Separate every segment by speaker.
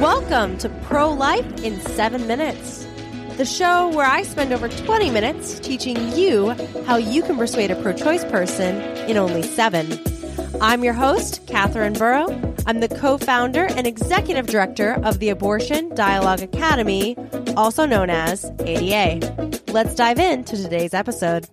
Speaker 1: Welcome to Pro Life in 7 Minutes, the show where I spend over 20 minutes teaching you how you can persuade a pro choice person in only 7. I'm your host, Catherine Burrow. I'm the co founder and executive director of the Abortion Dialogue Academy, also known as ADA. Let's dive into today's episode.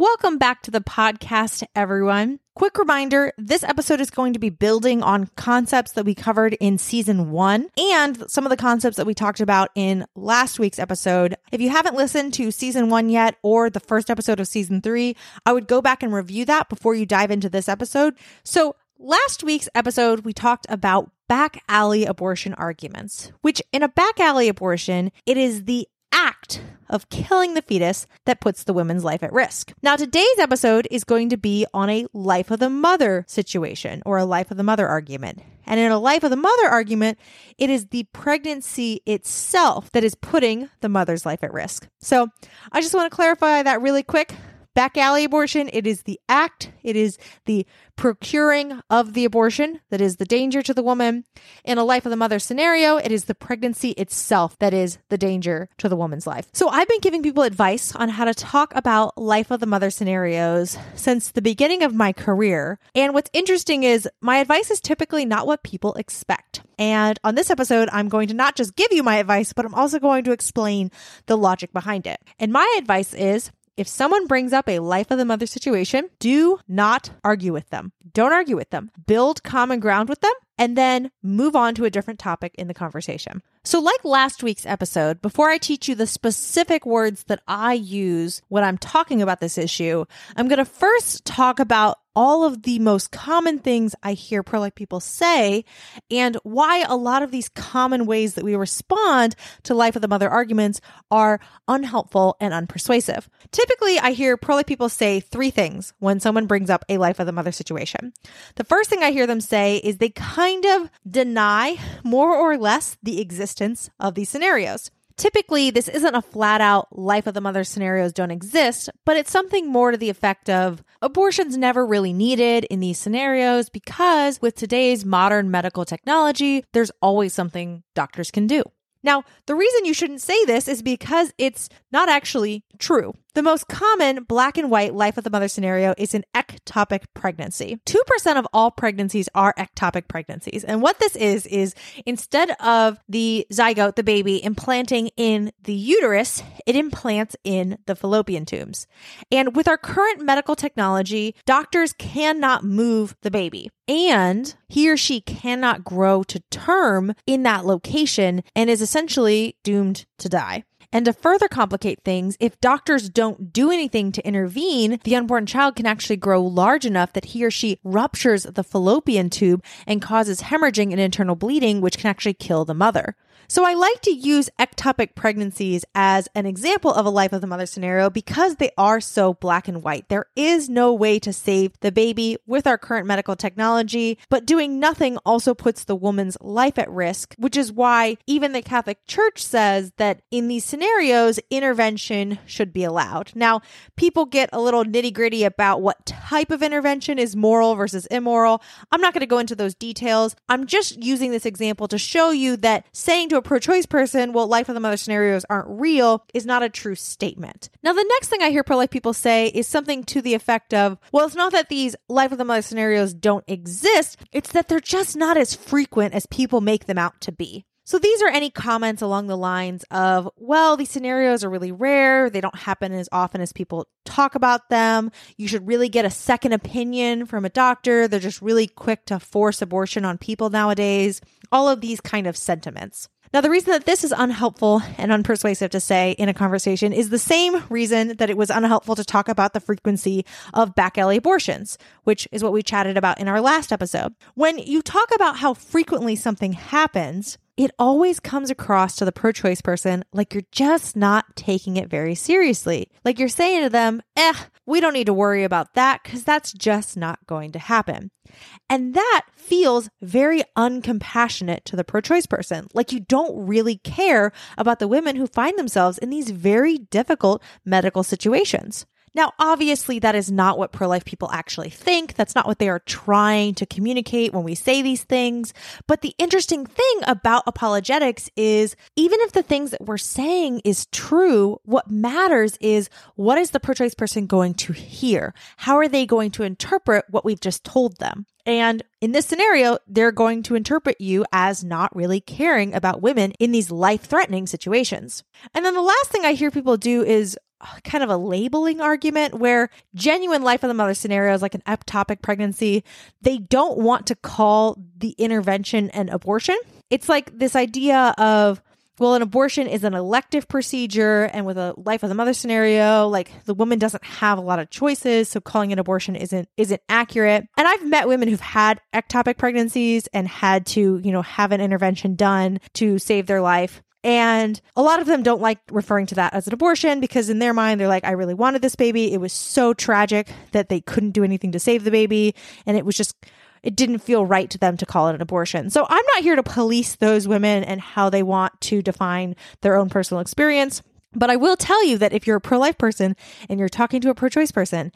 Speaker 1: Welcome back to the podcast, everyone. Quick reminder this episode is going to be building on concepts that we covered in season one and some of the concepts that we talked about in last week's episode. If you haven't listened to season one yet or the first episode of season three, I would go back and review that before you dive into this episode. So, last week's episode, we talked about back alley abortion arguments, which in a back alley abortion, it is the act of killing the fetus that puts the woman's life at risk. Now, today's episode is going to be on a life of the mother situation or a life of the mother argument. And in a life of the mother argument, it is the pregnancy itself that is putting the mother's life at risk. So I just want to clarify that really quick. Back alley abortion, it is the act, it is the procuring of the abortion that is the danger to the woman. In a life of the mother scenario, it is the pregnancy itself that is the danger to the woman's life. So I've been giving people advice on how to talk about life of the mother scenarios since the beginning of my career. And what's interesting is my advice is typically not what people expect. And on this episode, I'm going to not just give you my advice, but I'm also going to explain the logic behind it. And my advice is if someone brings up a life of the mother situation, do not argue with them. Don't argue with them. Build common ground with them and then move on to a different topic in the conversation. So, like last week's episode, before I teach you the specific words that I use when I'm talking about this issue, I'm going to first talk about all of the most common things I hear pro life people say and why a lot of these common ways that we respond to life of the mother arguments are unhelpful and unpersuasive. Typically, I hear pro life people say three things when someone brings up a life of the mother situation. The first thing I hear them say is they kind of deny more or less the existence of these scenarios. Typically, this isn't a flat out life of the mother scenarios don't exist, but it's something more to the effect of abortion's never really needed in these scenarios because with today's modern medical technology, there's always something doctors can do. Now, the reason you shouldn't say this is because it's not actually true. The most common black and white life of the mother scenario is an ectopic pregnancy. 2% of all pregnancies are ectopic pregnancies. And what this is, is instead of the zygote, the baby, implanting in the uterus, it implants in the fallopian tubes. And with our current medical technology, doctors cannot move the baby and he or she cannot grow to term in that location and is essentially doomed to die. And to further complicate things, if doctors don't do anything to intervene, the unborn child can actually grow large enough that he or she ruptures the fallopian tube and causes hemorrhaging and internal bleeding, which can actually kill the mother. So I like to use ectopic pregnancies as an example of a life of the mother scenario because they are so black and white. There is no way to save the baby with our current medical technology, but doing nothing also puts the woman's life at risk, which is why even the Catholic Church says that in these scenarios, intervention should be allowed. Now, people get a little nitty gritty about what type of intervention is moral versus immoral. I'm not going to go into those details. I'm just using this example to show you that saying to a pro choice person, well, life of the mother scenarios aren't real is not a true statement. Now, the next thing I hear pro life people say is something to the effect of, well, it's not that these life of the mother scenarios don't exist, it's that they're just not as frequent as people make them out to be. So these are any comments along the lines of, well, these scenarios are really rare. They don't happen as often as people talk about them. You should really get a second opinion from a doctor. They're just really quick to force abortion on people nowadays. All of these kind of sentiments. Now, the reason that this is unhelpful and unpersuasive to say in a conversation is the same reason that it was unhelpful to talk about the frequency of back alley abortions, which is what we chatted about in our last episode. When you talk about how frequently something happens, it always comes across to the pro choice person like you're just not taking it very seriously. Like you're saying to them, eh, we don't need to worry about that because that's just not going to happen. And that feels very uncompassionate to the pro choice person. Like you don't really care about the women who find themselves in these very difficult medical situations. Now, obviously, that is not what pro life people actually think. That's not what they are trying to communicate when we say these things. But the interesting thing about apologetics is even if the things that we're saying is true, what matters is what is the pro choice person going to hear? How are they going to interpret what we've just told them? And in this scenario, they're going to interpret you as not really caring about women in these life threatening situations. And then the last thing I hear people do is kind of a labeling argument where genuine life of the mother scenarios like an ectopic pregnancy. They don't want to call the intervention an abortion. It's like this idea of well an abortion is an elective procedure and with a life of the mother scenario like the woman doesn't have a lot of choices so calling an abortion isn't isn't accurate. And i've met women who've had ectopic pregnancies and had to you know have an intervention done to save their life and a lot of them don't like referring to that as an abortion because in their mind, they're like, I really wanted this baby. It was so tragic that they couldn't do anything to save the baby. And it was just, it didn't feel right to them to call it an abortion. So I'm not here to police those women and how they want to define their own personal experience. But I will tell you that if you're a pro life person and you're talking to a pro choice person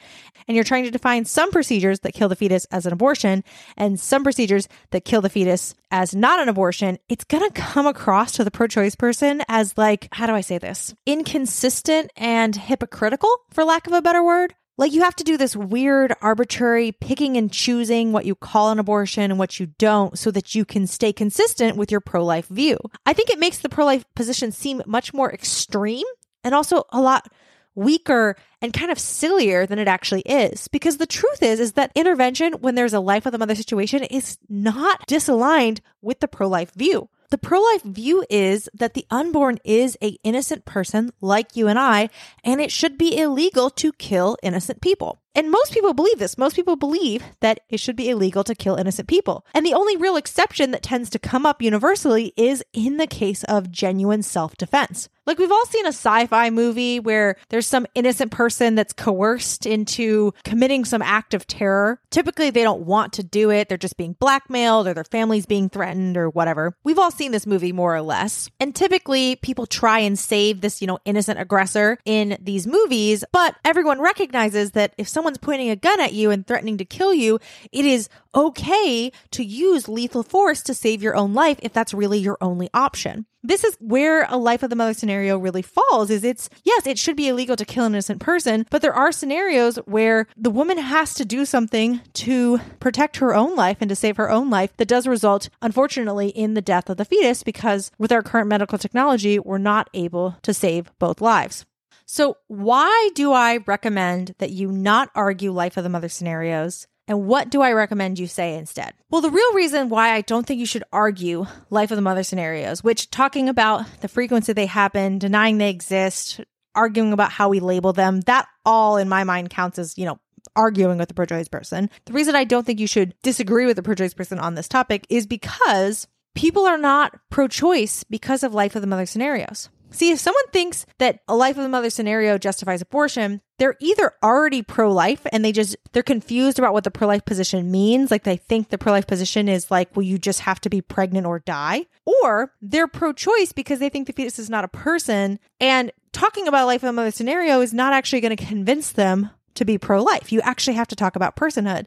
Speaker 1: and you're trying to define some procedures that kill the fetus as an abortion and some procedures that kill the fetus as not an abortion, it's going to come across to the pro choice person as like, how do I say this? Inconsistent and hypocritical, for lack of a better word. Like you have to do this weird, arbitrary picking and choosing what you call an abortion and what you don't so that you can stay consistent with your pro life view. I think it makes the pro life position seem much more extreme and also a lot weaker and kind of sillier than it actually is because the truth is is that intervention when there's a life of the mother situation is not disaligned with the pro-life view the pro-life view is that the unborn is a innocent person like you and I, and it should be illegal to kill innocent people. And most people believe this. Most people believe that it should be illegal to kill innocent people. And the only real exception that tends to come up universally is in the case of genuine self defense. Like we've all seen a sci fi movie where there's some innocent person that's coerced into committing some act of terror. Typically, they don't want to do it. They're just being blackmailed or their family's being threatened or whatever. We've all seen this movie more or less. And typically, people try and save this, you know, innocent aggressor in these movies, but everyone recognizes that if someone's pointing a gun at you and threatening to kill you, it is okay to use lethal force to save your own life if that's really your only option. This is where a life of the mother scenario really falls is it's yes, it should be illegal to kill an innocent person, but there are scenarios where the woman has to do something to protect her own life and to save her own life that does result unfortunately in the death of the fetus because with our current medical technology, we're not able to save both lives. So, why do I recommend that you not argue life of the mother scenarios? And what do I recommend you say instead? Well, the real reason why I don't think you should argue life of the mother scenarios, which talking about the frequency they happen, denying they exist, arguing about how we label them, that all in my mind counts as, you know, arguing with the pro choice person. The reason I don't think you should disagree with the pro choice person on this topic is because people are not pro choice because of life of the mother scenarios. See, if someone thinks that a life of the mother scenario justifies abortion, they're either already pro life and they just, they're confused about what the pro life position means. Like they think the pro life position is like, well, you just have to be pregnant or die. Or they're pro choice because they think the fetus is not a person. And talking about life of the mother scenario is not actually going to convince them to be pro life. You actually have to talk about personhood.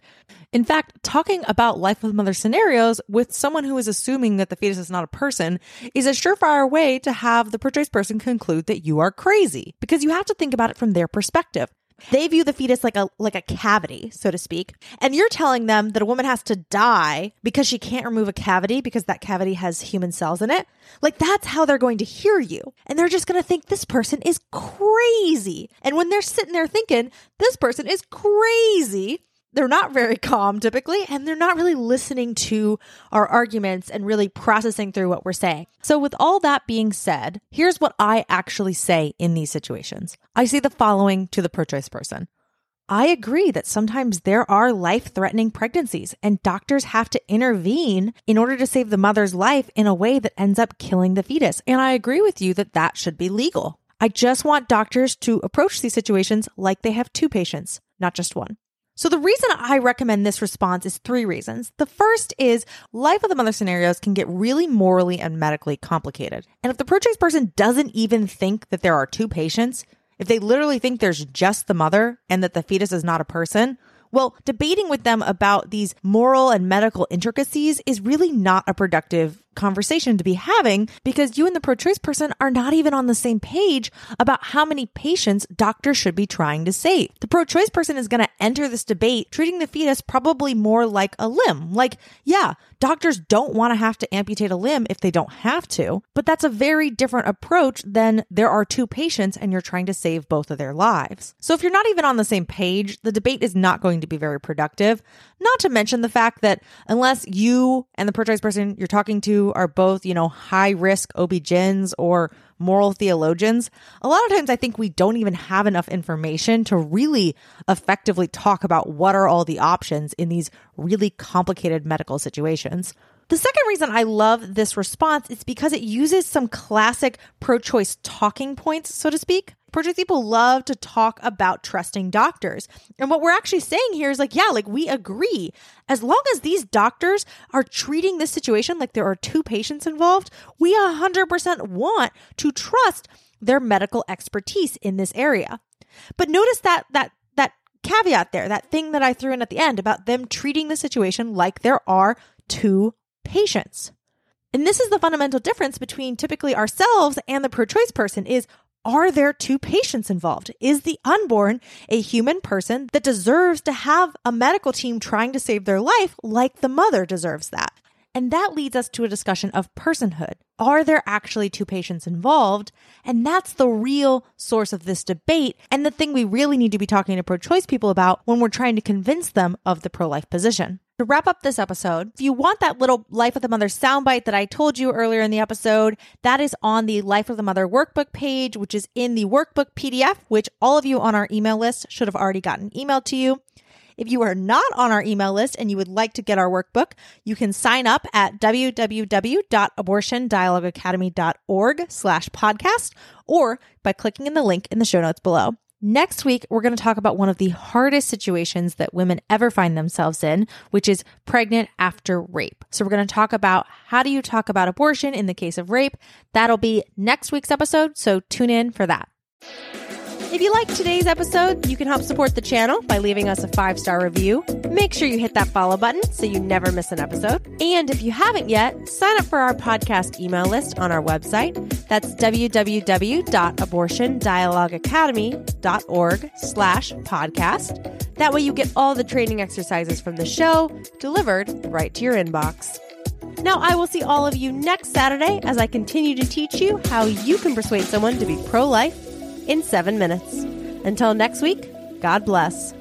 Speaker 1: In fact, talking about life with mother scenarios with someone who is assuming that the fetus is not a person is a surefire way to have the pro choice person conclude that you are crazy because you have to think about it from their perspective. They view the fetus like a like a cavity, so to speak. And you're telling them that a woman has to die because she can't remove a cavity because that cavity has human cells in it. Like that's how they're going to hear you. And they're just going to think this person is crazy. And when they're sitting there thinking this person is crazy, they're not very calm typically, and they're not really listening to our arguments and really processing through what we're saying. So, with all that being said, here's what I actually say in these situations I say the following to the pro choice person. I agree that sometimes there are life threatening pregnancies and doctors have to intervene in order to save the mother's life in a way that ends up killing the fetus. And I agree with you that that should be legal. I just want doctors to approach these situations like they have two patients, not just one. So the reason I recommend this response is three reasons. The first is life of the mother scenarios can get really morally and medically complicated. And if the pro choice person doesn't even think that there are two patients, if they literally think there's just the mother and that the fetus is not a person, well, debating with them about these moral and medical intricacies is really not a productive conversation to be having because you and the pro choice person are not even on the same page about how many patients doctors should be trying to save. The pro choice person is going to enter this debate treating the fetus probably more like a limb. Like, yeah, doctors don't want to have to amputate a limb if they don't have to, but that's a very different approach than there are two patients and you're trying to save both of their lives. So if you're not even on the same page, the debate is not going to be very productive. Not to mention the fact that unless you and the pro choice person you're talking to are both, you know, high risk OB-GYNs or moral theologians, a lot of times I think we don't even have enough information to really effectively talk about what are all the options in these really complicated medical situations. The second reason I love this response is because it uses some classic pro choice talking points, so to speak. Pro choice people love to talk about trusting doctors. And what we're actually saying here is like, yeah, like we agree. As long as these doctors are treating this situation like there are two patients involved, we 100% want to trust their medical expertise in this area. But notice that, that, that caveat there, that thing that I threw in at the end about them treating the situation like there are two patients. And this is the fundamental difference between typically ourselves and the pro choice person is are there two patients involved? Is the unborn a human person that deserves to have a medical team trying to save their life like the mother deserves that? And that leads us to a discussion of personhood. Are there actually two patients involved? And that's the real source of this debate and the thing we really need to be talking to pro choice people about when we're trying to convince them of the pro life position. To wrap up this episode, if you want that little Life of the Mother soundbite that I told you earlier in the episode, that is on the Life of the Mother workbook page, which is in the workbook PDF, which all of you on our email list should have already gotten emailed to you. If you are not on our email list and you would like to get our workbook, you can sign up at www.abortiondialogueacademy.org slash podcast or by clicking in the link in the show notes below. Next week, we're going to talk about one of the hardest situations that women ever find themselves in, which is pregnant after rape. So we're going to talk about how do you talk about abortion in the case of rape. That'll be next week's episode. So tune in for that. If you liked today's episode, you can help support the channel by leaving us a five star review. Make sure you hit that follow button so you never miss an episode. And if you haven't yet, sign up for our podcast email list on our website. That's www.abortiondialogueacademy.org slash podcast. That way you get all the training exercises from the show delivered right to your inbox. Now, I will see all of you next Saturday as I continue to teach you how you can persuade someone to be pro life in seven minutes. Until next week, God bless.